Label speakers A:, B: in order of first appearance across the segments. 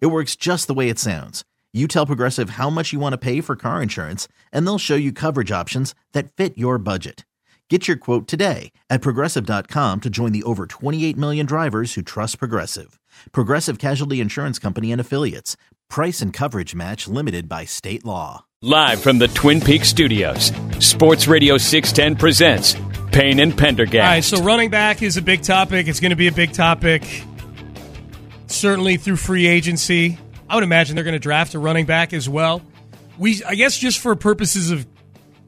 A: It works just the way it sounds. You tell Progressive how much you want to pay for car insurance, and they'll show you coverage options that fit your budget. Get your quote today at progressive.com to join the over 28 million drivers who trust Progressive. Progressive Casualty Insurance Company and Affiliates. Price and coverage match limited by state law.
B: Live from the Twin Peaks studios, Sports Radio 610 presents Payne and Pendergast.
C: All right, so running back is a big topic. It's going to be a big topic certainly through free agency. I would imagine they're going to draft a running back as well. We, I guess, just for purposes of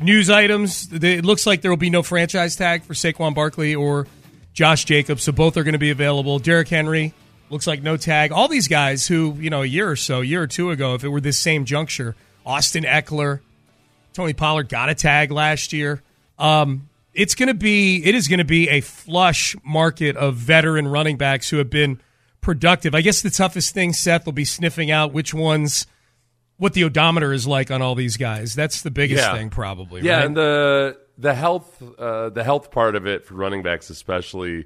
C: news items, it looks like there will be no franchise tag for Saquon Barkley or Josh Jacobs, so both are going to be available. Derrick Henry looks like no tag. All these guys who, you know, a year or so, a year or two ago, if it were this same juncture, Austin Ekeler, Tony Pollard got a tag last year. Um, it's going to be, it is going to be a flush market of veteran running backs who have been productive. I guess the toughest thing, Seth, will be sniffing out which ones, what the odometer is like on all these guys. That's the biggest
D: Yeah.
C: thing, probably.
D: Yeah,
C: right?
D: and the the health uh, the health part of it for running backs especially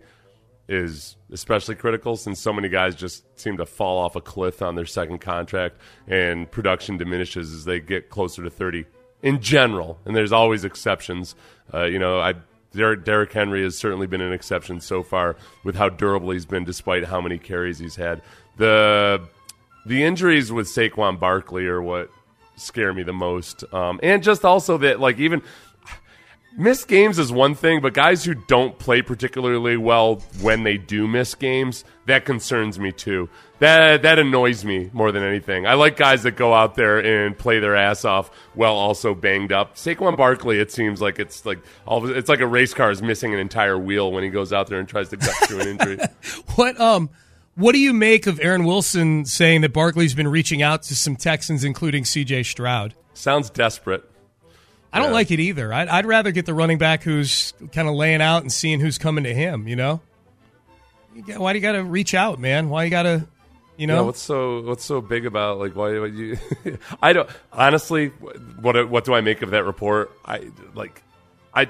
D: is especially critical since so many guys just seem to fall off a cliff on their second contract and production diminishes as they get closer to 30 in general and there's always exceptions uh, you know I Derrick, Derrick Henry has certainly been an exception so far with how durable he's been despite how many carries he's had. The the injuries with Saquon Barkley are what scare me the most. Um, and just also that like even Miss games is one thing, but guys who don't play particularly well when they do miss games, that concerns me too. That that annoys me more than anything. I like guys that go out there and play their ass off while also banged up. Saquon Barkley, it seems like it's like all it's like a race car is missing an entire wheel when he goes out there and tries to gut through an injury.
C: What um what do you make of Aaron Wilson saying that Barkley's been reaching out to some Texans, including C.J. Stroud?
D: Sounds desperate.
C: I don't
D: Yeah.
C: like it either. I'd, I'd rather get the running back who's kind of laying out and seeing who's coming to him. You know, You why do you got to reach out, man? Why you got to, you
D: Yeah,
C: know?
D: what's so what's so big about like why why you? I don't honestly. What what do I make of that report? I like, I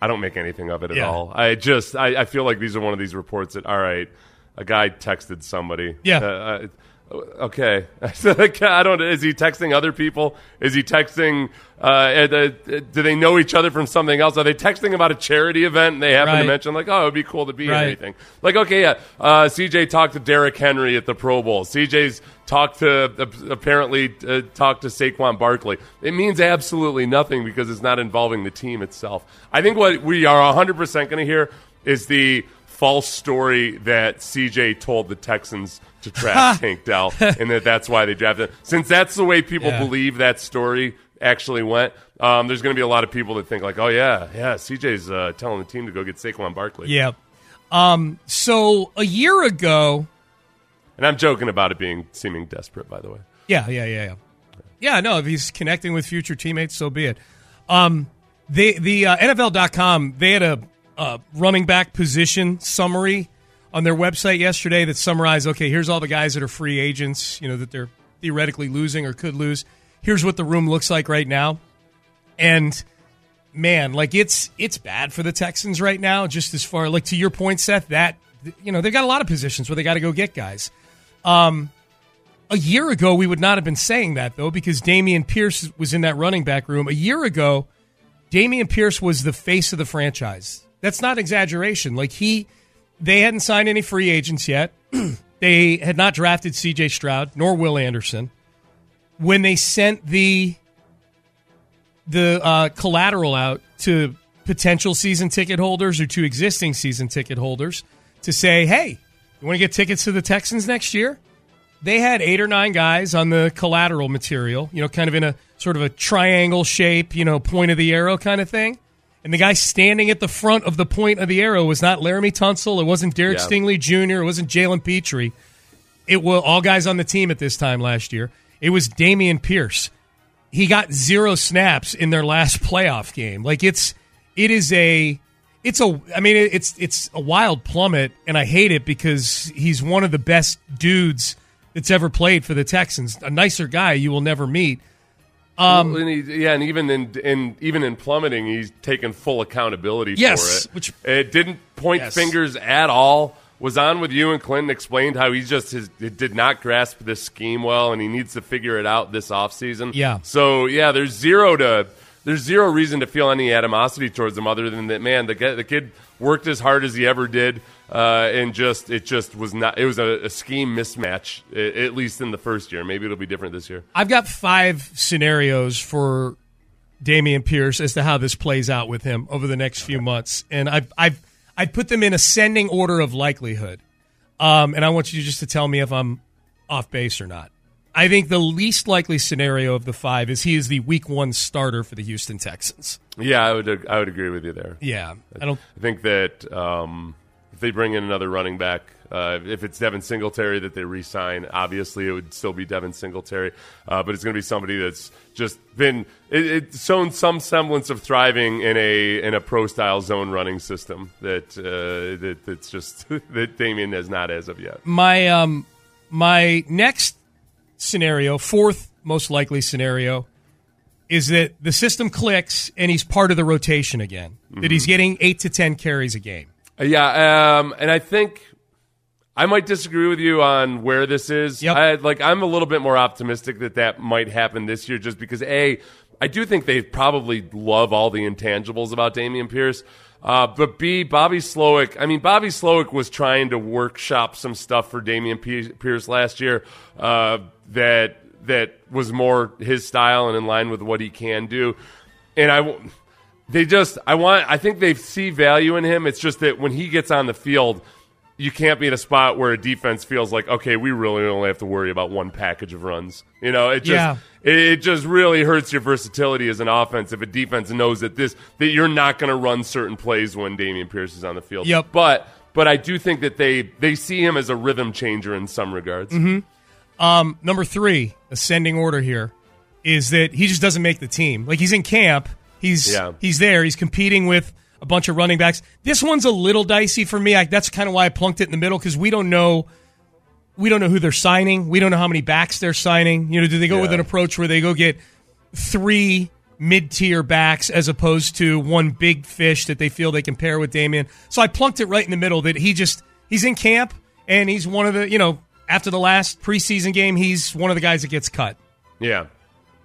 D: I don't make anything of it at
C: Yeah.
D: all. I just I, I feel like these are one of these reports that all right, a guy texted somebody.
C: Yeah.
D: Uh, Okay, I don't. Is he texting other people? Is he texting? Uh, uh, do they know each other from something else? Are they texting about a charity event and they happen
C: Right.
D: to mention like, oh, it'd be cool to be
C: Right.
D: at anything? Like, okay, yeah, uh, CJ talked to Derrick Henry at the Pro Bowl. CJ's talked to uh, apparently uh, talked to Saquon Barkley. It means absolutely nothing because it's not involving the team itself. I think what we are 100 percent going to hear is the false story that CJ told the Texans to draft Tank Dell, and that that's why they drafted. him. Since that's the way people
C: Yeah.
D: believe that story actually went. Um, there's going to be a lot of people that think like, oh yeah, yeah, CJ's uh, telling the team to go get Saquon Barkley.
C: yeah. Um. So a year ago,
D: And I'm joking about it being seeming desperate, by the way.
C: Yeah, yeah, yeah, yeah. Yeah, no, if he's connecting with future teammates, so be it. Um, the the uh, NFL.com they had a uh, running back position summary on their website yesterday that summarized. Okay, here's all the guys that are free agents. You know that they're theoretically losing or could lose. Here's what the room looks like right now, and man, like it's it's bad for the Texans right now. Just as far like to your point, Seth, that you know they've got a lot of positions where they got to go get guys. Um, a year ago, we would not have been saying that though, because Dameon Pierce was in that running back room. A year ago, Dameon Pierce was the face of the franchise. That's not exaggeration. Like he, they hadn't signed any free agents yet. they had not drafted C.J. Stroud nor Will Anderson. When they sent the the uh, collateral out to potential season ticket holders or to existing season ticket holders to say, "Hey, you want to get tickets to the Texans next year?" They had eight or nine guys on the collateral material, you know, kind of in a sort of a triangle shape, you know, point of the arrow kind of thing. And the guy standing at the front of the point of the arrow was not Laremy Tunsil. It wasn't Derek
D: Yeah.
C: Stingley Jr. It wasn't Jalen Pitre. it was all guys on the team at this time last year. It was Dameon Pierce. He got zero snaps in their last playoff game. Like it's it is a it's a I mean it's it's a wild plummet and I hate it because he's one of the best dudes that's ever played for the Texans. A nicer guy you will never meet.
D: Um, well, and he, yeah, and even in, in even in plummeting, he's taken full accountability
C: yes,
D: for it.
C: Which
D: it didn't point
C: yes.
D: fingers at all. Was on with you and Clinton explained how he just his, did not grasp this scheme well, and he needs to figure it out this offseason.
C: Yeah.
D: So yeah, there's zero to there's zero reason to feel any animosity towards him other than that man the the kid worked as hard as he ever did uh, and just it just was not. It was a, a, scheme mismatch, at least in the first year. Maybe it'll be different this year.
C: I've got five scenarios for Dameon Pierce as to how this plays out with him over the next few months, and I've I've I put them in ascending order of likelihood. Um, and I want you just to tell me if I'm off base or not. I think the least likely scenario of the five is he is the Week One starter for the Houston Texans.
D: Yeah, I would I would agree with you there.
C: Yeah, I don't.
D: I think that. Um, if they bring in another running back, uh, if it's Devin Singletary that they re-sign, obviously it would still be Devin Singletary, uh, but it's going to be somebody that's just been it, it's shown some semblance of thriving in a in a pro style zone running system that uh, that that's just that Dameon has not as of yet.
C: My um my next scenario, fourth most likely scenario, is that the system clicks and he's part of the rotation again. Mm-hmm. That he's mm-hmm. getting eight to ten carries a game.
D: Yeah, um, and I think I might disagree with you on where this is.
C: Yep.
D: I, like I'm a little bit more optimistic that that might happen this year, just because a I do think they probably love all the intangibles about Dameon Pierce. Uh, but B, Bobby Slowik. I mean, Bobby Slowik was trying to workshop some stuff for Dameon Pierce last year uh, that that was more his style and in line with what he can do. And I they just I want I think they see value in him. It's just that when he gets on the field, you can't be in a spot where a defense feels like okay, we really only have to worry about one package of runs. You know, it just
C: yeah.
D: it, it, just really hurts your versatility as an offense if a defense knows that this that you're not going to run certain plays when Dameon Pierce is on the field.
C: Yep.
D: But but I do think that they they see him as a rhythm changer in some regards.
C: Mm-hmm. Um, number three, ascending order here, is that he just doesn't make the team. Like he's in camp He's yeah. he's there. He's competing with a bunch of running backs. This one's a little dicey for me. I, that's kind of why I plunked it in the middle because we don't know we don't know who they're signing. We don't know how many backs they're signing. You know, do they go yeah. with an approach where they go get three mid-tier backs as opposed to one big fish that they feel they can pair with Dameon? So I plunked it right in the middle that he just he's in camp and he's one of the you know after the last preseason game he's one of the guys that gets cut.
D: Yeah,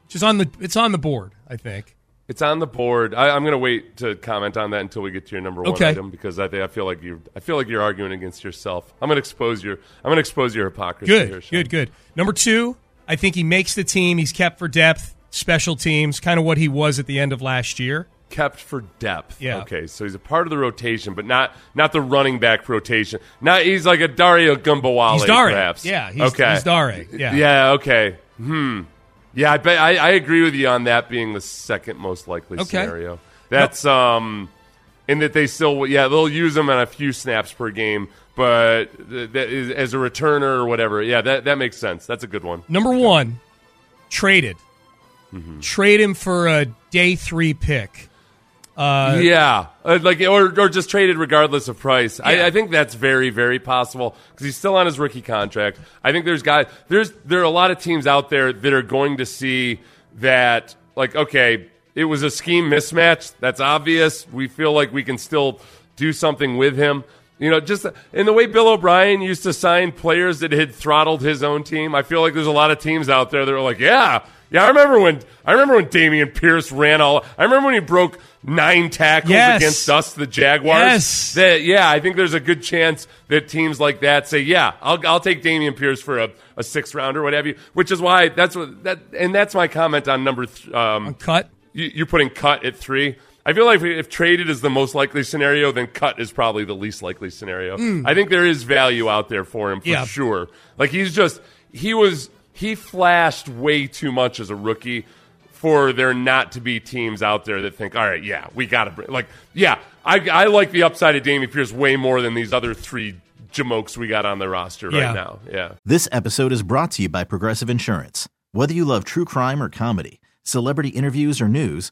C: just on the it's on the board. I think.
D: It's on the board. I, am going to wait to comment on that until we get to your number one
C: okay.
D: item because I think I feel like you. I feel like you're arguing against yourself. I'm going to expose your. I'm going to expose your hypocrisy.
C: Good,
D: here,
C: good, good. Number two, I think he makes the team. He's kept for depth, special teams, kind of what he was at the end of last year.
D: Kept for depth.
C: Yeah.
D: Okay, so he's a part of the rotation, but not not the running back rotation. Not he's like a Dario Ogunbowale.
C: He's Dare.
D: Perhaps.
C: Yeah. He's,
D: okay.
C: He's Dare. Yeah.
D: Yeah. Okay. Hmm. Yeah, I, bet, I, I agree with you on that being the second most likely
C: okay.
D: scenario. That's um, in that they still yeah they'll use them on a few snaps per game, but that is, as a returner or whatever. Yeah, that that makes sense. That's a good one.
C: Number one, traded. Mm-hmm. Trade him for a day three pick.
D: Uh, yeah, uh, like or or just traded regardless of price.
C: Yeah.
D: I, I, think that's very very possible because he's still on his rookie contract. I think there's guys there's there are a lot of teams out there that are going to see that like okay, it was a scheme mismatch. That's obvious. We feel like we can still do something with him. You know, just in the way Bill O'Brien used to sign players that had throttled his own team. I feel like there's a lot of teams out there that are like, yeah, yeah, I remember when I remember when Dameon Pierce ran all. I remember when he broke nine tackles
C: yes.
D: against us, the Jaguars.
C: Yes.
D: That yeah, I think there's a good chance that teams like that say, yeah, I'll I'll take Dameon Pierce for a, a sixth round or whatever. Which is why that's what that and that's my comment on number th- um,
C: cut.
D: You, are putting cut at three. I feel like if, if, traded is the most likely scenario, then cut is probably the least likely scenario.
C: Mm.
D: I think there is value out there for him for
C: yeah.
D: sure. Like he's just he was he flashed way too much as a rookie for there not to be teams out there that think, all right, yeah, we got to bring. Like, yeah, I, I like the upside of Dameon Pierce way more than these other three jamokes we got on the roster
C: Yeah.
D: right now. Yeah.
A: This episode is brought to you by Progressive Insurance. Whether you love true crime or comedy, celebrity interviews or news,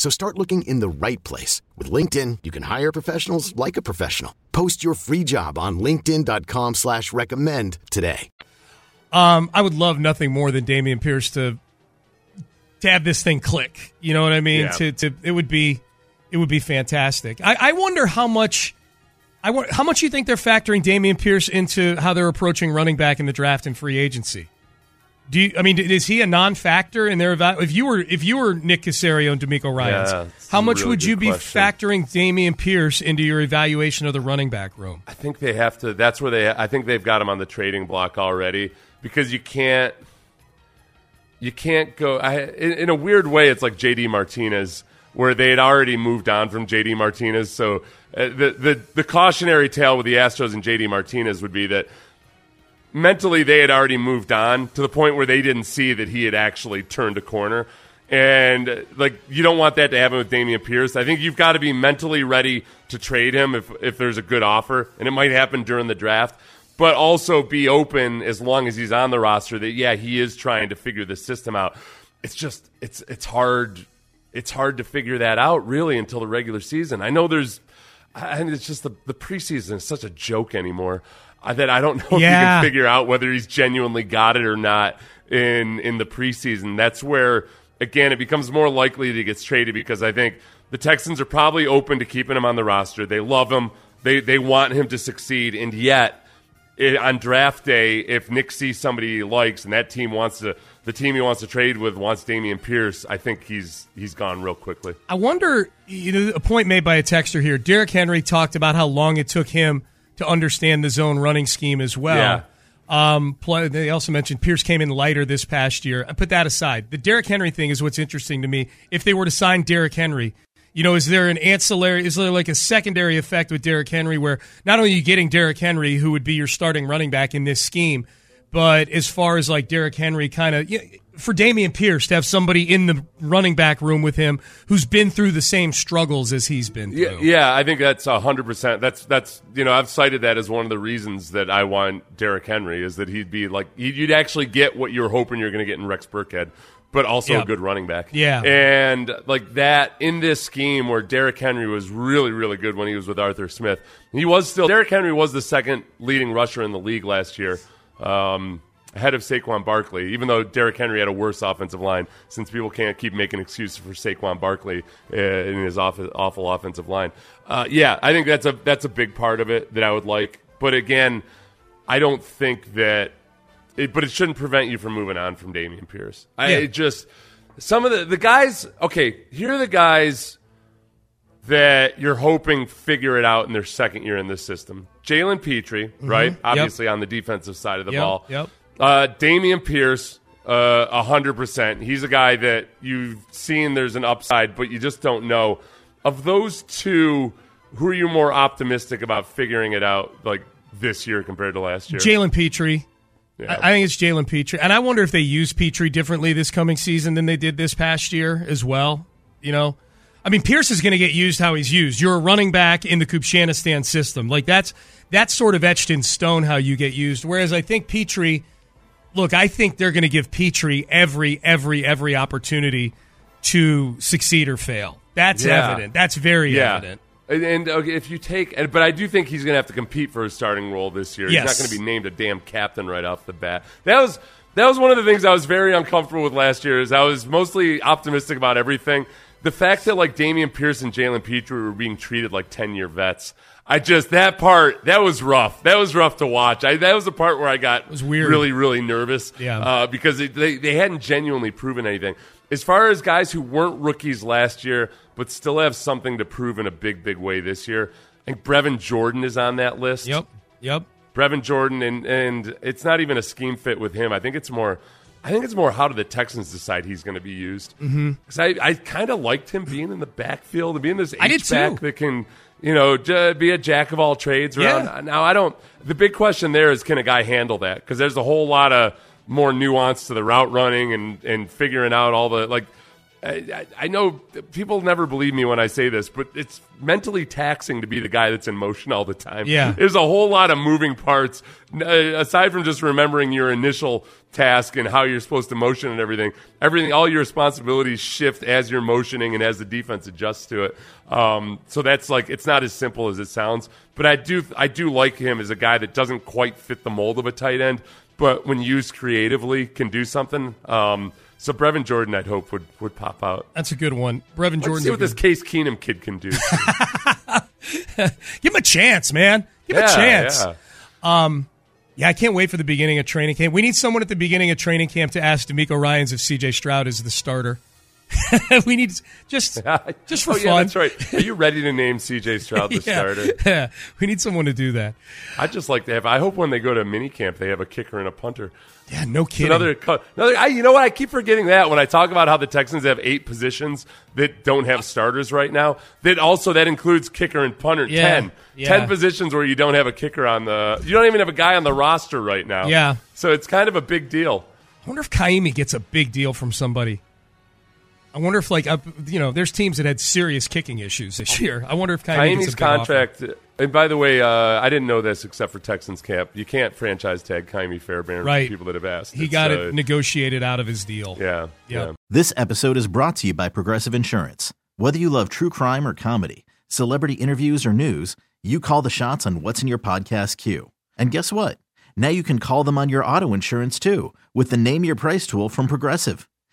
E: So start looking in the right place. With LinkedIn, you can hire professionals like a professional. Post your free job on linkedin.com slash recommend today.
C: Um, I would love nothing more than Dameon Pierce to to have this thing click. You know what I mean?
D: Yeah.
C: To to it would be it would be fantastic. I, I wonder how much I wonder, how much you think they're factoring Dameon Pierce into how they're approaching running back in the draft and free agency. Do you, I mean is he a non-factor in their eval- if you were if you were Nick Caserio and DeMeco Ryans,
D: Yeah,
C: how much
D: really
C: would you be
D: question.
C: factoring Dameon Pierce into your evaluation of the running back room?
D: I think they have to. That's where they. I think they've got him on the trading block already because you can't. You can't go. I, in, in a weird way, it's like JD Martinez, where they had already moved on from JD Martinez. So uh, the the the cautionary tale with the Astros and JD Martinez would be that mentally they had already moved on to the point where they didn't see that he had actually turned a corner. And like you don't want that to happen with Dameon Pierce. I think you've got to be mentally ready to trade him if if there's a good offer, and it might happen during the draft. But also be open as long as he's on the roster that yeah he is trying to figure the system out. It's just it's it's hard it's hard to figure that out really until the regular season. I know there's I mean, it's just the the preseason is such a joke anymore that I don't know if you can figure out whether he's genuinely got it or not in in the preseason. That's where again it becomes more likely that he gets traded because I think the Texans are probably open to keeping him on the roster. They love him. They they want him to succeed, and yet it, on draft day, if Nick sees somebody he likes and that team wants to, the team he wants to trade with wants Dameon Pierce, I think he's he's gone real quickly.
C: I wonder, you know, a point made by a texter here. Derrick Henry talked about how long it took him to understand the zone running scheme as well.
D: Yeah.
C: Um, pl- they also mentioned Pierce came in lighter this past year. I put that aside. The Derrick Henry thing is what's interesting to me. If they were to sign Derrick Henry, you know, is there an ancillary, is there like a secondary effect with Derrick Henry where not only are you getting Derrick Henry, who would be your starting running back in this scheme, but as far as like Derrick Henry kind of, you know, for Dameon Pierce to have somebody in the running back room with him who's been through the same struggles as he's been through.
D: Yeah, yeah, I think that's hundred percent. That's that's you know I've cited that as one of the reasons that I want Derrick Henry is that he'd be like you'd actually get what you're hoping you're going to get in Rex Burkhead, but also
C: Yeah.
D: a good running back.
C: Yeah.
D: and like that in this scheme where Derrick Henry was really really good when he was with Arthur Smith. He was still Derrick Henry was the second leading rusher in the league last year. Um, Ahead of Saquon Barkley, even though Derrick Henry had a worse offensive line, since people can't keep making excuses for Saquon Barkley uh, in his awful offensive line. Uh, yeah, I think that's a that's a big part of it that I would like. But again, I don't think that. It, but it shouldn't prevent you from moving on from Dameon Pierce. I
C: Yeah.
D: just some of the the guys. Okay, here are the guys that you're hoping figure it out in their second year in this system. Jalen Pitre, right? Obviously on the defensive side of the
C: Yep,
D: ball.
C: yep.
D: Uh, Dameon Pierce, uh, a hundred percent. He's a guy that you've seen there's an upside, but you just don't know. Of those two, who are you more optimistic about figuring it out like this year compared to last year?
C: Jalen Pitre.
D: Yeah.
C: I I think it's Jalen Pitre, and I wonder if they use Pitre differently this coming season than they did this past year as well. You know, I mean, Pierce is going to get used how he's used. You're a running back in the Kubiak-Shanahan system, like that's that's sort of etched in stone how you get used. Whereas I think Pitre, look, I think they're going to give Pitre every every every opportunity to succeed or fail. That's
D: Yeah.
C: evident. That's very
D: yeah.
C: evident.
D: And, and okay, if you take, and, but I do think he's going to have to compete for a starting role this year.
C: Yes.
D: He's not going to be named a damn captain right off the bat. That was that was one of the things I was very uncomfortable with last year. Is I was mostly optimistic about everything. The fact that like Dameon Pierce and Jalen Pitre were being treated like ten year vets. I just that part that was rough. That was rough to watch. I, that was the part where I got
C: was weird.
D: really really nervous.
C: Yeah.
D: uh, because they, they they hadn't genuinely proven anything. As far as guys who weren't rookies last year but still have something to prove in a big big way this year, I think Brevin Jordan is on that list.
C: Yep. Yep.
D: Brevin Jordan, and and it's not even a scheme fit with him. I think it's more. I think it's more how do the Texans decide he's going to be used? Because I, I kind of liked him being in the backfield and being this H back that can you know be a jack of all trades. Around
C: Yeah.
D: now, I don't. The big question there is can a guy handle that? Because there's a whole lot of more nuance to the route running and and figuring out all the like. I, I- know people never believe me when I say this, but it's mentally taxing to be the guy that's in motion all the time.
C: Yeah.
D: There's a whole lot of moving parts uh, aside from just remembering your initial task and how you're supposed to motion and everything. Everything, all your responsibilities shift as you're motioning and as the defense adjusts to it. Um, so that's like it's not as simple as it sounds. But I do, I do like him as a guy that doesn't quite fit the mold of a tight end, but when used creatively, can do something. Um, so Brevin Jordan, I'd hope would would pop out.
C: That's a good one. Brevin
D: Let's
C: Jordan.
D: see what this Case Keenum kid can do.
C: Give him a chance, man. Give him a chance.
D: yeah.
C: Um, yeah, I can't wait for the beginning of training camp. We need someone at the beginning of training camp to ask DeMeco Ryans if CJ Stroud is the starter. we need just oh, just for
D: oh,
C: fun.
D: that's right. Are you ready to name CJ Stroud the
C: yeah,
D: starter?
C: yeah. We need someone to do that.
D: I'd just like to have. I hope when they go to minicamp, they have a kicker and a punter.
C: Yeah, no
D: It's. Another, another. I, you know what? I keep forgetting that when I talk about how the Texans have eight positions that don't have starters right now. That also that includes kicker and punter.
C: Yeah,
D: Ten.
C: yeah.
D: Ten positions where you don't have a kicker on the. You don't even have a guy on the roster right now.
C: Yeah.
D: So it's kind of a big deal.
C: I wonder if Kaimi gets a big deal from somebody. I wonder if, like, uh, you know, there's teams that had serious kicking issues this year. I wonder if Kaimi
D: Kaimi's
C: gets offer.
D: contract. And by the way, uh, I didn't know this except for Texans camp. You can't franchise tag Kaimi Fairbairn.
C: Right.
D: People that have asked.
C: He
D: It's,
C: got
D: uh,
C: it negotiated out of his deal.
D: Yeah.
C: Yep.
D: Yeah.
A: This episode is brought to you by Progressive Insurance. Whether you love true crime or comedy, celebrity interviews or news, you call the shots on what's in your podcast queue. And guess what? Now you can call them on your auto insurance too with the Name Your Price tool from Progressive.